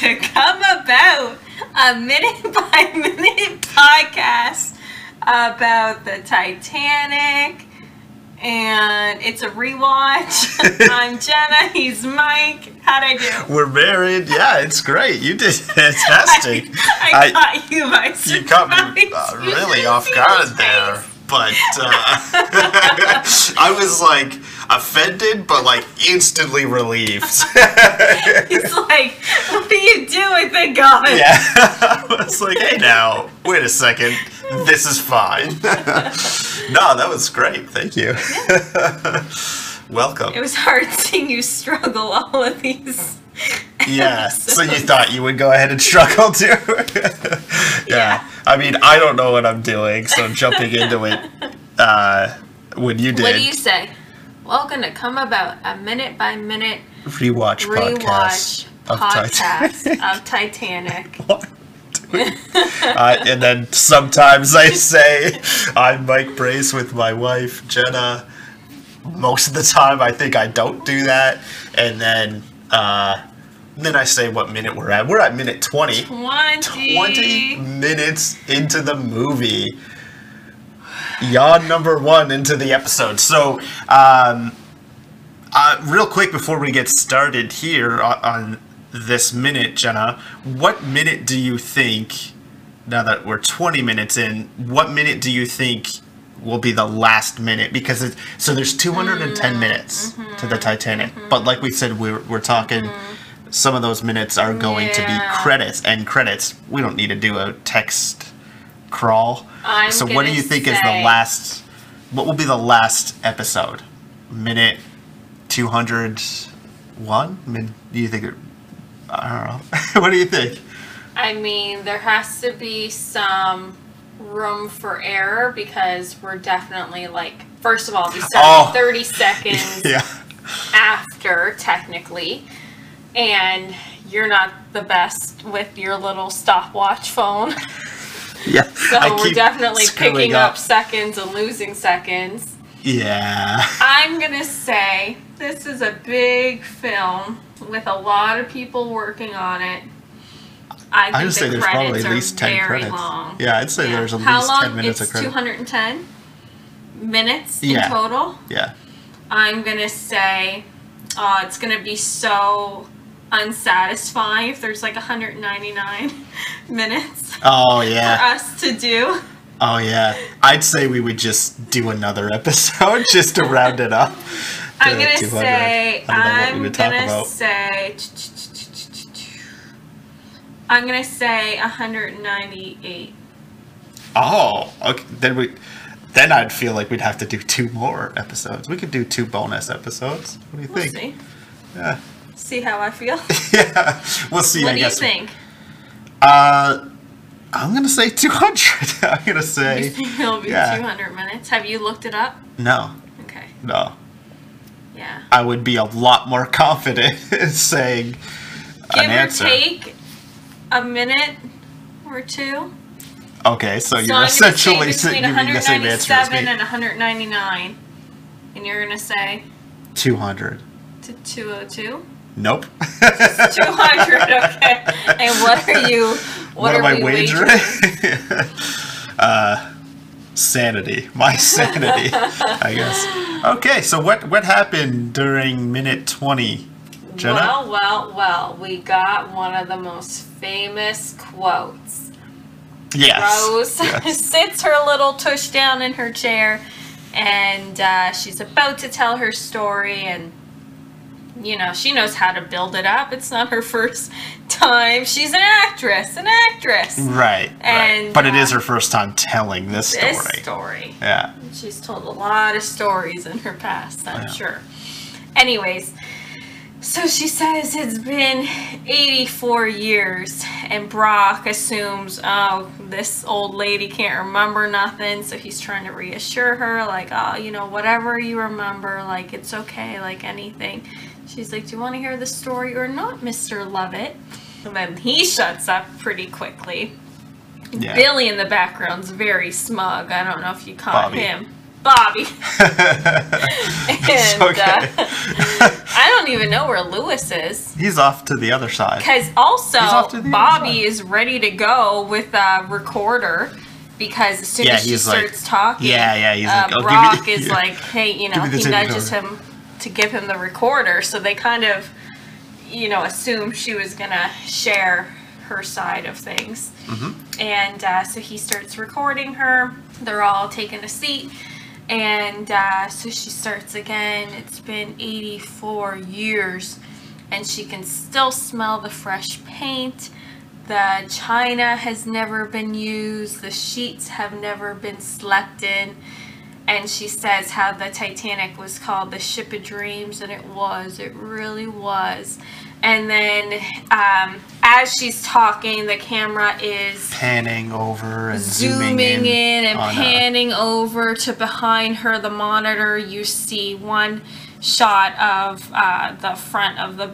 to Come About, a minute by minute podcast about the Titanic. And it's a rewatch. I'm Jena, he's Mike. How'd I do? We're married. Yeah, it's great. You did fantastic. I, I caught you by surprise. You caught me uh, really off guard there. But uh, I was like offended, but like instantly relieved. He's like, what are you do doing? Thank God. yeah, I was like, hey, now, wait a second. This is fine. no, that was great. Thank you. Welcome. It was hard seeing you struggle all of these. Yeah, so you thought you would go ahead and struggle too? yeah. Yeah. I mean, I don't know what I'm doing, so jumping into it uh, when you did What do you say? Welcome to Come About, a minute by minute rewatch, rewatch podcast of podcast Titanic. of Titanic. Uh, and then sometimes I say I'm Mike Brace with my wife Jena. Most of the time, I think I don't do that, and then uh, then I say what minute we're at. We're at minute twenty. 20. 20 minutes into the movie. Yawn number one into the episode. So, um, uh, real quick before we get started here on, on this minute, Jena, what minute do you think, now that we're 20 minutes in, what minute do you think will be the last minute? Because it, so there's 210 minutes to the Titanic, but like we said, we're, we're talking. Some of those minutes are going to be credits and credits. We don't need to do a text crawl. I'm so, what do you think is the last? What will be the last episode? Minute two hundred one. I mean, do you think? It, I don't know. what do you think? I mean, there has to be some room for error because we're definitely like, first of all, we started Oh. 30 seconds Yeah. after, technically, and you're not the best with your little stopwatch phone. Yeah. So we're definitely picking up. seconds and losing seconds. Yeah. I'm gonna say this is a big film with a lot of people working on it. I think I would the say there's credits probably at are least ten very credits. long. Yeah, I'd say Yeah. there's at How least long? ten minutes it's of credits. 210 minutes Yeah. in total. Yeah. I'm gonna say uh, it's gonna be so unsatisfying if there's like 199 minutes Oh for yeah. us to do. Oh yeah. I'd say we would just do another episode just to round it up. I'm gonna 200. say I don't know what we I'm gonna say I'm gonna say 198. Oh, okay. Then we, then I'd feel like we'd have to do two more episodes. We could do two bonus episodes. What do you We'll think? see. Yeah, See how I feel. yeah. We'll see. what I do you think? Uh, I'm gonna say 200. I'm gonna You say think it'll be yeah. 200 minutes? Have you looked it up? no, Okay. no. Yeah. I would be a lot more confident in saying Give an or answer. take a minute or two. Okay, so, so you're I'm essentially gonna sa- say between giving the same answer as 197 me. and 199, and you're gonna say 200. to 202. Nope. 200. Okay. And what are you? What, What, are am I we wagering? uh, sanity. My sanity, I guess. Okay, so what what happened during minute 20, Jena? Well, well, well. We got one of the most famous quotes. yes. Rose yes. sits her little tush down in her chair, and uh, she's about to tell her story, and you know she knows how to build it up. It's not her first time. She's an actress, an actress. Right, And, right. But it is uh, her first time telling this story. This story. Yeah. She's told a lot of stories in her past, I'm Yeah. sure. Anyways, so she says it's been 84 years, and Brock assumes, oh, this old lady can't remember nothing, so he's trying to reassure her, like, oh, you know, whatever you remember, like, it's okay, like anything. She's like, do you want to hear the story or not, Mr. Lovett? And then he shuts up pretty quickly. Yeah. Billy in the background's very smug. I don't know if you caught Bobby. him. Bobby. And, uh, I don't even know where Lewis is. He's off to the other side. Because also, off to the other Bobby is ready to go with a recorder. Because as soon Yeah, as she he's like- starts talking, Yeah, yeah, he's uh, like, "Oh, Brock is yeah. like, hey, you know, Give me the he nudges him to give him the recorder. So they kind of, you know, assumed she was gonna share her side of things. Mm-hmm. And uh, so he starts recording her. They're all taking a seat. And uh, so she starts again. It's been 84 years, and she can still smell the fresh paint. The china has never been used, the sheets have never been slept in. And she says how the Titanic was called the ship of dreams, and it was, it really was. And then um, as she's talking, the camera is Panning over and zooming zooming, in and on a- panning over to behind her the monitor you see one shot of uh, the front of the,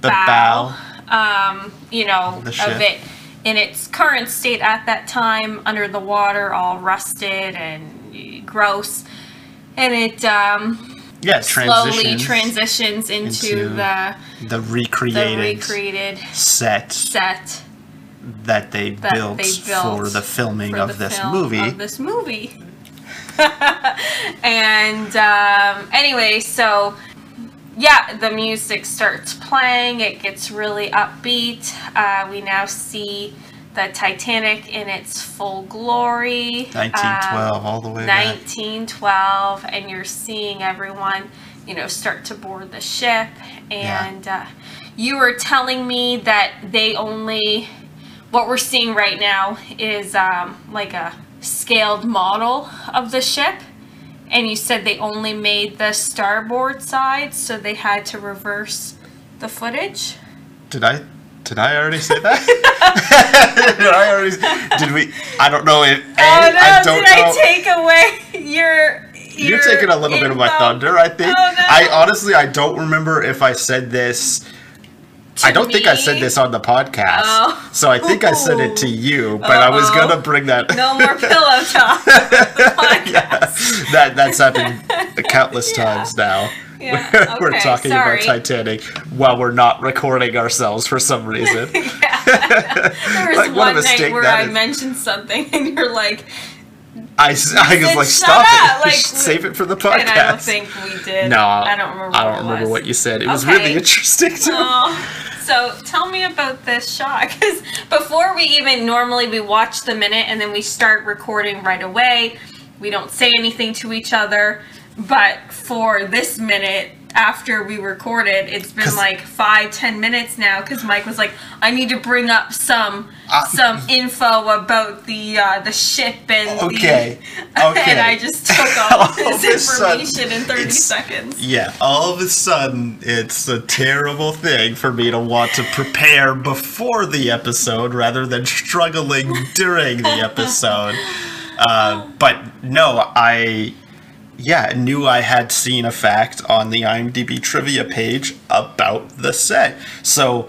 the bow, bow. um, you know of it in its current state at that time under the water all rusted and gross and it um, Yeah, slowly transitions transitions into, into the, the the recreated recreated set set that they, that built, they built for the filming for of the this film movie. Of this movie. and um, anyway, so yeah, the music starts playing. It gets really upbeat. Uh, we now see the Titanic in its full glory. 1912, Um, all the way back. 1912, and you're seeing everyone, you know, start to board the ship. And uh, you were telling me that they only, what we're seeing right now is um, like a scaled model of the ship. And you said they only made the starboard side, so they had to reverse the footage. Did I? Did I already say that? did I already? Did we? I don't know if. Oh no! I don't did know. I take away your? You're taking a little bit of my thunder, I think. Oh, no. I honestly, I don't remember if I said this. I don't think I said this on the podcast. Oh. So I think I said it to you, but I was gonna bring that. No more pillow talk. The podcast. that that's happened countless Yeah. times now. Yeah, we're okay, talking sorry. about Titanic while we're not recording ourselves for some reason. There was Like, one night where I is. mentioned something and you're like, I, was said, like, stop up," it. like, Save it for the podcast. and I don't think we did. no, I don't remember. I what don't it remember what you said. It was really interesting. Oh, so tell me about this shot because before we even normally we watch the minute and then we start recording right away. We don't say anything to each other, but for this minute after we recorded, it's been like five ten minutes now because Mike was like, "I need to bring up some Uh, some info about the uh, the ship and Okay, the." okay. and I just took all All this a sudden, information in thirty seconds. Yeah, all of a sudden, it's a terrible thing for me to want to prepare before the episode rather than struggling during the episode. Uh, but no, I, yeah, knew I had seen a fact on the IMDb trivia page about the set. So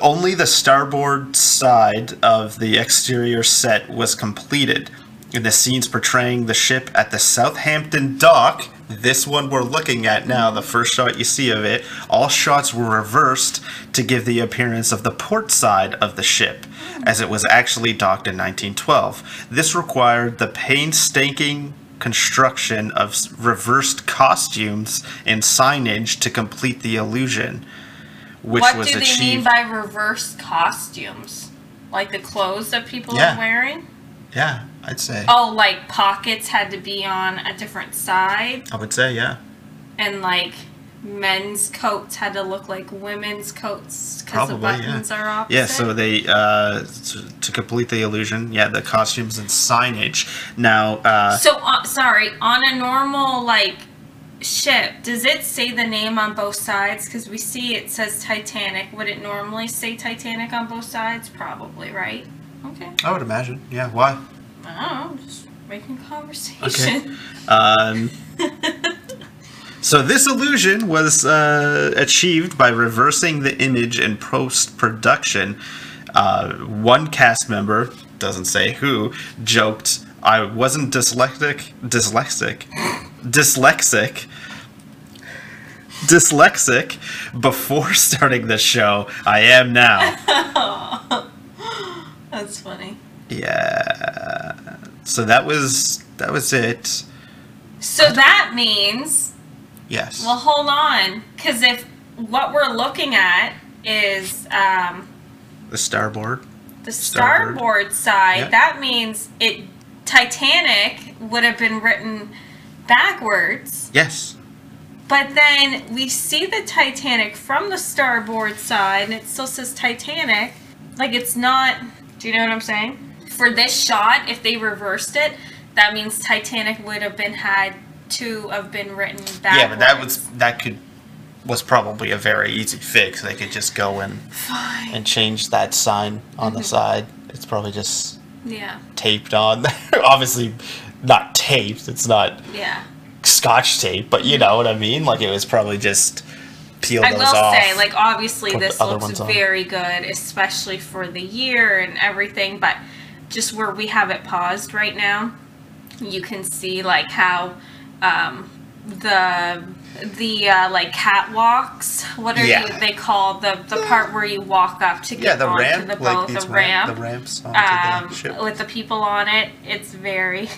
only the starboard side of the exterior set was completed. In the scenes portraying the ship at the Southampton dock, this one we're looking at now, the first shot you see of it, all shots were reversed to give the appearance of the port side of the ship, as it was actually docked in 1912. This required the painstaking construction of reversed costumes and signage to complete the illusion, which what was do they achieved. mean by reverse costumes? Like the clothes that people Yeah. are wearing? Yeah, I'd say. Oh, like pockets had to be on a different side, I would say, yeah. and like men's coats had to look like women's coats because the Probably, yeah. buttons are opposite. Yeah, so they, uh, to, to complete the illusion, yeah, the costumes and signage. Now, uh, So, uh, sorry, on a normal like ship, does it say the name on both sides? Because we see it says Titanic. Would it normally say Titanic on both sides? Probably, right? Okay. I would imagine, yeah, why? I don't know, just making conversation. Okay. Um, so this illusion was uh, achieved by reversing the image in post-production. Uh, one cast member, doesn't say who, joked, I wasn't dyslexic, dyslexic, dyslexic, dyslexic before starting the show. I am now. That's funny. Yeah. So that was that was it. So that means, Yes. well, hold on, because if what we're looking at is um, the starboard. the Starboard. starboard side, Yeah. that means it Titanic would have been written backwards. Yes. But then we see the Titanic from the starboard side, and it still says Titanic. Like it's not. Do you know what I'm saying? For this shot, if they reversed it, that means Titanic would have been had to have been written backwards. Yeah, but that was that could was probably a very easy fix. They could just go and fine. and change that sign on the mm-hmm. side. It's probably just Yeah, taped on. Obviously, not taped. It's not yeah. scotch tape, but you mm-hmm. know what I mean. Like it was probably just peel I will off. say, like, obviously, this looks very good, especially for the year and everything. But just where we have it paused right now, you can see like how um, the the uh, like catwalks. What are Yeah. you, they call the the part where you walk up to yeah, get the onto ramp, the like boat, these the ramp, ramp. the ramps onto um, the ship. with the people on it, it's very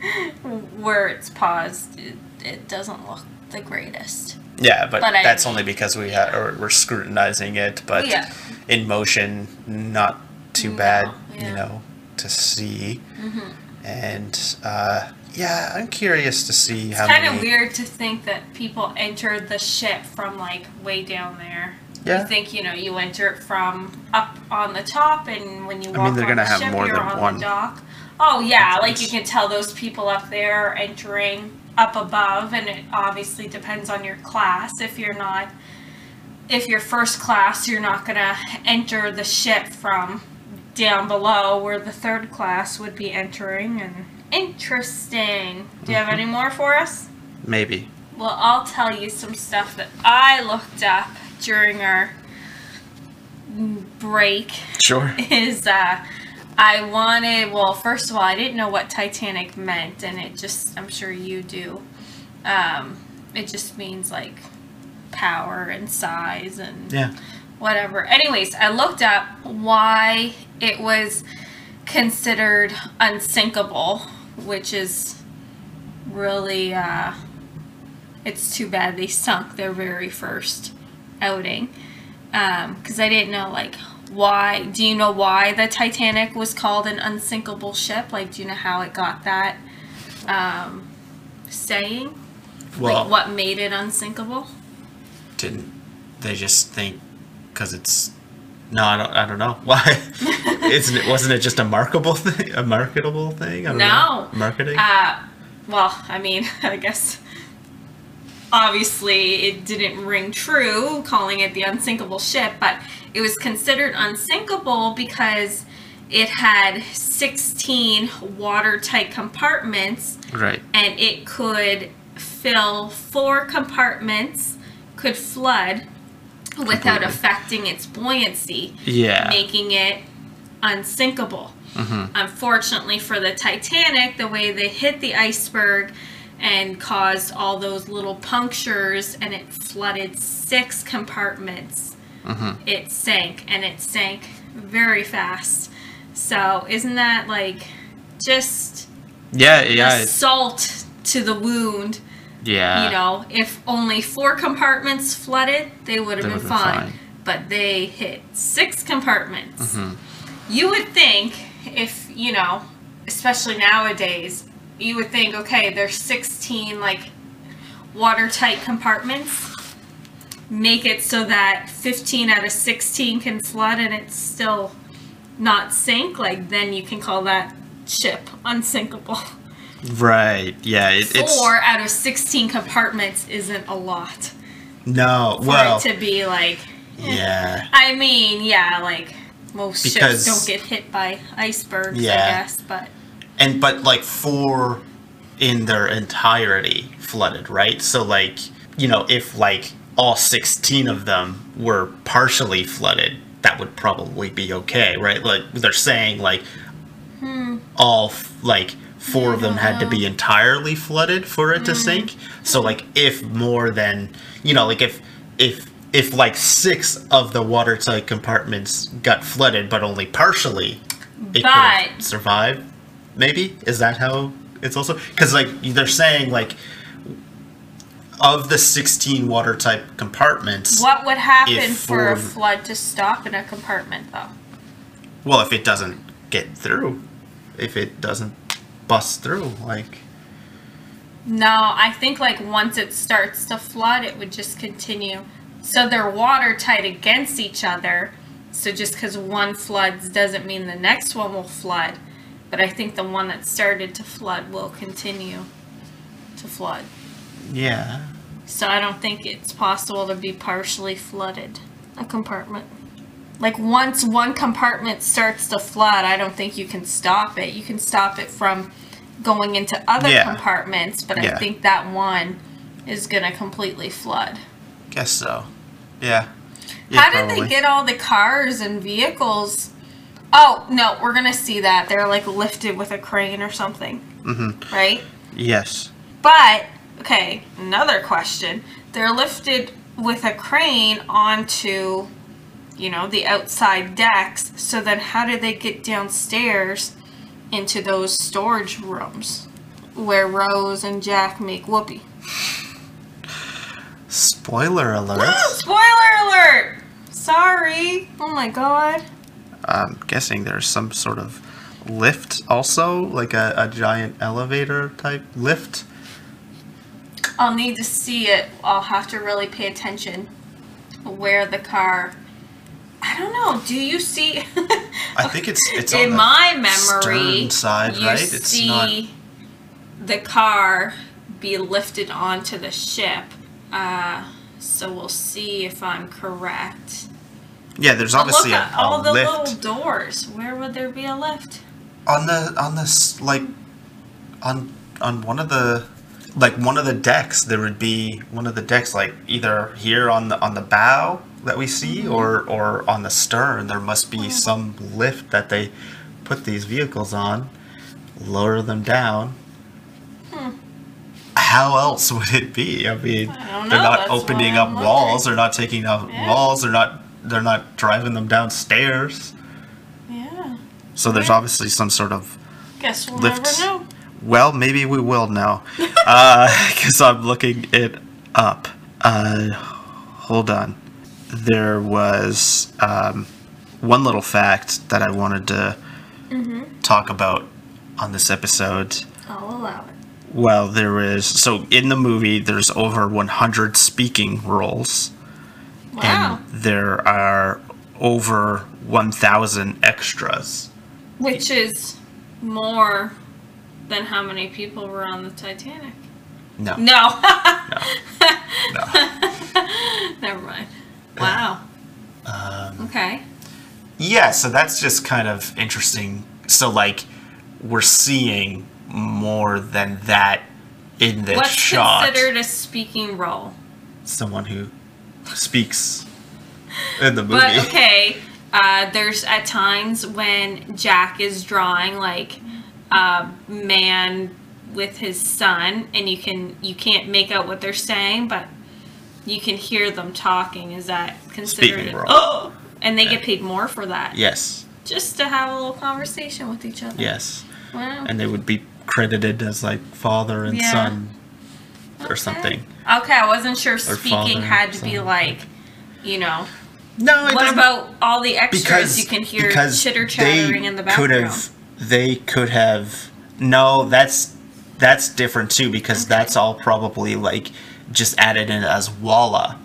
where it's paused. It, it doesn't look the greatest. Yeah, but, But that's mean- only because we ha- or we're scrutinizing it. But Yeah. in motion, not too No, bad, yeah. Mm-hmm. you know, to see. And uh, yeah, I'm curious to see how It's kind of weird to think that people entered the ship from like way down there. Yeah. You think you know you enter it from up on the top, and when you walk I mean, they're on gonna the have ship, more you're than on one the dock. Oh yeah, like you can tell those people up there are entering up above, and it obviously depends on your class. If you're not, if you're first class, you're not gonna enter the ship from down below where the third class would be entering. And interesting. Do you have Mm-hmm. any more for us? Maybe. Well, I'll tell you some stuff that I looked up during our break. Sure. Is uh, I wanted, well, first of all, I didn't know what Titanic meant, and it just, I'm sure you do. Um, it just means like power and size and Yeah. Whatever. Anyways, I looked up why it was considered unsinkable, which is really uh it's too bad they sunk their very first outing. Um cuz I didn't know like why do you know why the Titanic was called an unsinkable ship? Like do you know how it got that um saying? Well, like what made it unsinkable? didn't they just think because it's no I don't, I don't know. Why? Isn't it wasn't it just a marketable thing a marketable thing? I don't No. know. marketing? Uh, well, I mean, I guess obviously it didn't ring true calling it the unsinkable ship, but it was considered unsinkable because it had 16 watertight compartments right. and it could fill four compartments, could flood without Completely. affecting its buoyancy yeah making it unsinkable. Mm-hmm. Unfortunately for the Titanic, the way they hit the iceberg and caused all those little punctures and it flooded six compartments, mm-hmm. it sank and it sank very fast. So, isn't that like just yeah yeah salt to the wound? Yeah you know, if only four compartments flooded, they would have been, been fine. fine. But they hit six compartments. Mm-hmm. You would think, if, you know, especially nowadays, you would think, okay, there's 16, like, watertight compartments. Make it so that 15 out of 16 can flood and it's still not sink. Like, then you can call that ship unsinkable. right yeah it, it's Four out of 16 compartments isn't a lot. No for well it to be like, yeah. I mean, yeah, like most Because- ships don't get hit by icebergs, I Yeah. guess, but and but like four in their entirety flooded right? So like you know if like all 16 of them were partially flooded that would probably be okay right? Like they're saying like Hmm. all f- like four of them had to be entirely flooded for it to Mm-hmm. sink. So like if more than you know, like if if if like six of the watertight compartments got flooded, but only partially, it could survive. Maybe is that how it's also because like they're saying like of the sixteen watertight compartments. What would happen for a flood to stop in a compartment, though? Well, if it doesn't get through, if it doesn't bust through, like No, I think like once it starts to flood, it would just continue. So they're watertight against each other. So just because one floods doesn't mean the next one will flood. But I think the one that started to flood will continue to flood. yeah, So I don't think it's possible to be partially flooded, a compartment. Like once one compartment starts to flood, I don't think you can stop it. You can stop it from going into other Yeah. compartments, but I think that one is going to completely flood. guess so. Yeah. Yeah, How did probably. they get all the cars and vehicles? Oh, no, we're going to see that. They're like lifted with a crane or something. Mm-hmm. Right? Yes. But, okay, another question. They're lifted with a crane onto, you know, the outside decks. So then how do they get downstairs into those storage rooms where Rose and Jack make whoopee? Spoiler alert. Spoiler alert! Sorry. Oh my god. I'm guessing there's some sort of lift also, like a, a giant elevator type lift. I'll need to see it. I'll have to really pay attention where the car. I don't know. Do you see? I think it's it's on in the my memory, stern side, you right? It's see not- the car be lifted onto the ship. Uh, so we'll see if I'm correct. Yeah, there's But obviously a, all a the lift little doors. Where would there be a lift? on the on this like on on one of the like one of the decks there would be one of the decks like either here on the on the bow that we see or or on the stern there must be some lift that they put these vehicles on lower them down how else would it be i mean Hmm. I they're not that's opening up I'm walls they're not taking out Yeah. walls they're not they're not driving them downstairs Yeah. so there's Yeah. obviously some sort of Guess we'll know. well, maybe we will now, because I'm looking it up. Uh, hold on. There was um, one little fact that I wanted to talk about on this episode. I'll allow it. Well, there is so in the movie there's over 100 speaking roles, Wow. and there are over 1,000 extras. Which is more than how many people were on the Titanic. No, No. no. Never mind. Wow. Um, Okay. Yeah, so that's just kind of interesting. So like we're seeing more than that in this What's shot. considered a speaking role? Someone who speaks in the movie. But okay, uh, there's at times when Jack is drawing like a man with his son, and you can you can't make out what they're saying, but you can hear them talking. Is that considered? Speaking a- role. Oh, and they get paid more for that, Yes, just to have a little conversation with each other. yes. Wow. And they would be credited as like father and Yeah. son or Okay. something. Okay, I wasn't sure father speaking had to be like, you know. No, it What doesn't- about all the extras because you can hear chitter chattering in the could have they could have no that's that's different too because Okay. that's all probably like just added in as walla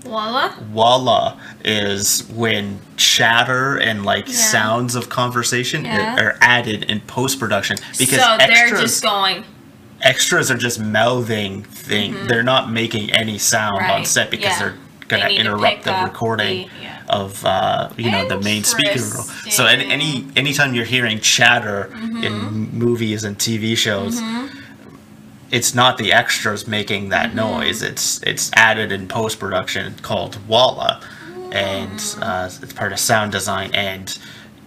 Voila. walla is when chatter and like Yeah. sounds of conversation Yeah. are added in post-production because so they're just going. extras are just mouthing thing they're not making any sound on Mm-hmm. Set because yeah. they're gonna interrupt the recording the- of uh, you know the main speaker role. So any, any anytime you're hearing chatter Mm-hmm. in movies and TV shows, it's not the extras making that Mm-hmm. noise. It's it's added in post production called walla, and uh, it's part of sound design. And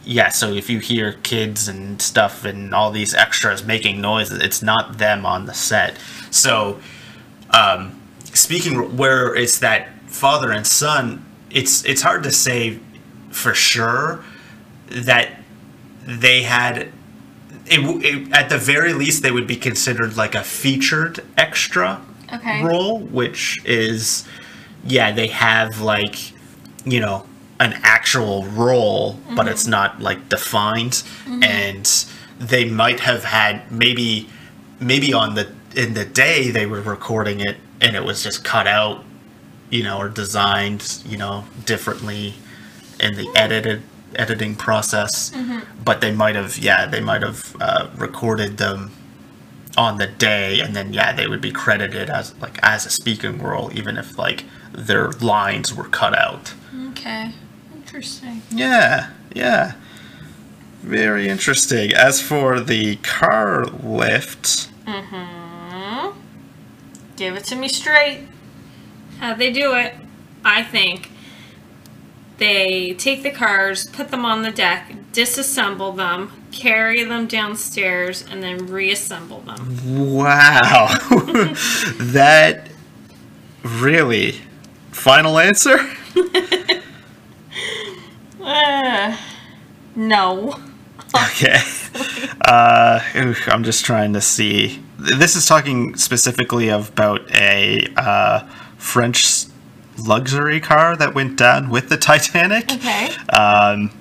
yeah, so if you hear kids and stuff and all these extras making noises, it's not them on the set. So, um, speaking where it's that father and son, it's it's hard to say for sure that they had. It, it, at the very least, they would be considered like a featured extra Okay. role, which is, yeah, they have like, you know, an actual role, but it's mm-hmm. not like defined, mm-hmm. and they might have had maybe, maybe on the in the day they were recording it and it was just cut out, you know, or designed, you know, differently in the edited editing process, but they might have, yeah, they might have uh, recorded them on the day and then yeah they would be credited as like as a speaking role even if like their lines were cut out Okay. Interesting. yeah yeah very interesting as for the car lift Hmm. Give it to me straight. How'd they do it? I think they take the cars, put them on the deck, disassemble them, carry them downstairs, and then reassemble them. wow that really final answer Uh, no. Okay. Uh, I'm just trying to see. This is talking specifically about a uh, French luxury car that went down with the Titanic. Okay. Um,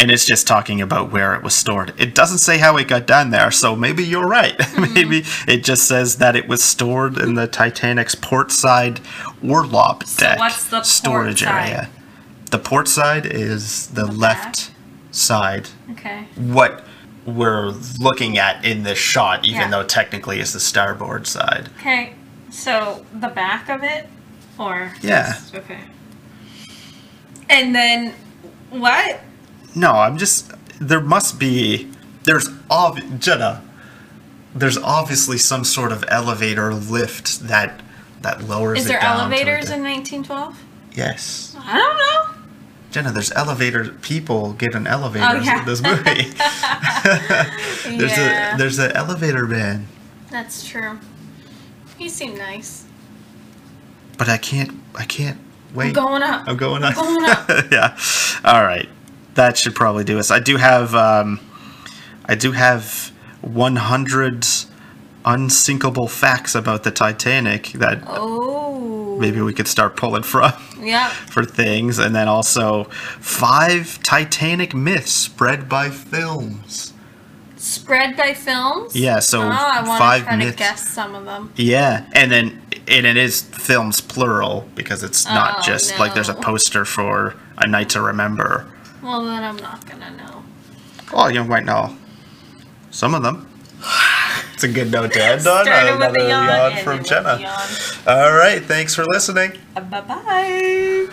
and it's just talking about where it was stored. It doesn't say how it got down there, so maybe you're right. maybe it just says that it was stored in the Titanic's port side orlop deck what's the port storage side? area. The port side is the, left side Okay. what we're looking at in this shot, even Yeah. though technically it's the starboard side. Okay. So the back of it, or Yeah. Okay. And then what? No, I'm just. There must be. There's ob Jena. There's obviously some sort of elevator lift that that lowers Is there elevators in 1912? Yes, I don't know. Jena. There's elevator. People get in elevators Oh, yeah. in this movie. there's yeah, a there's an elevator man, that's true. He seemed nice. But I can't. I can't wait. I'm going up. I'm going up. going up. yeah. All right. That should probably do us. I do have um, I do have 100 unsinkable facts about the Titanic that Oh. maybe we could start pulling from Yep. for things, and then also five Titanic myths spread by films. Spread by films. Yeah, so oh, I want five to try myths. to guess some of them. Yeah, and then and it is films plural because it's not Oh, just like there's a poster for A Night to Remember. Well, then I'm not gonna know. Oh, you might know some of them. It's a good note to end on. Another a yawn, yawn from Jena. All right, thanks for listening. Bye bye.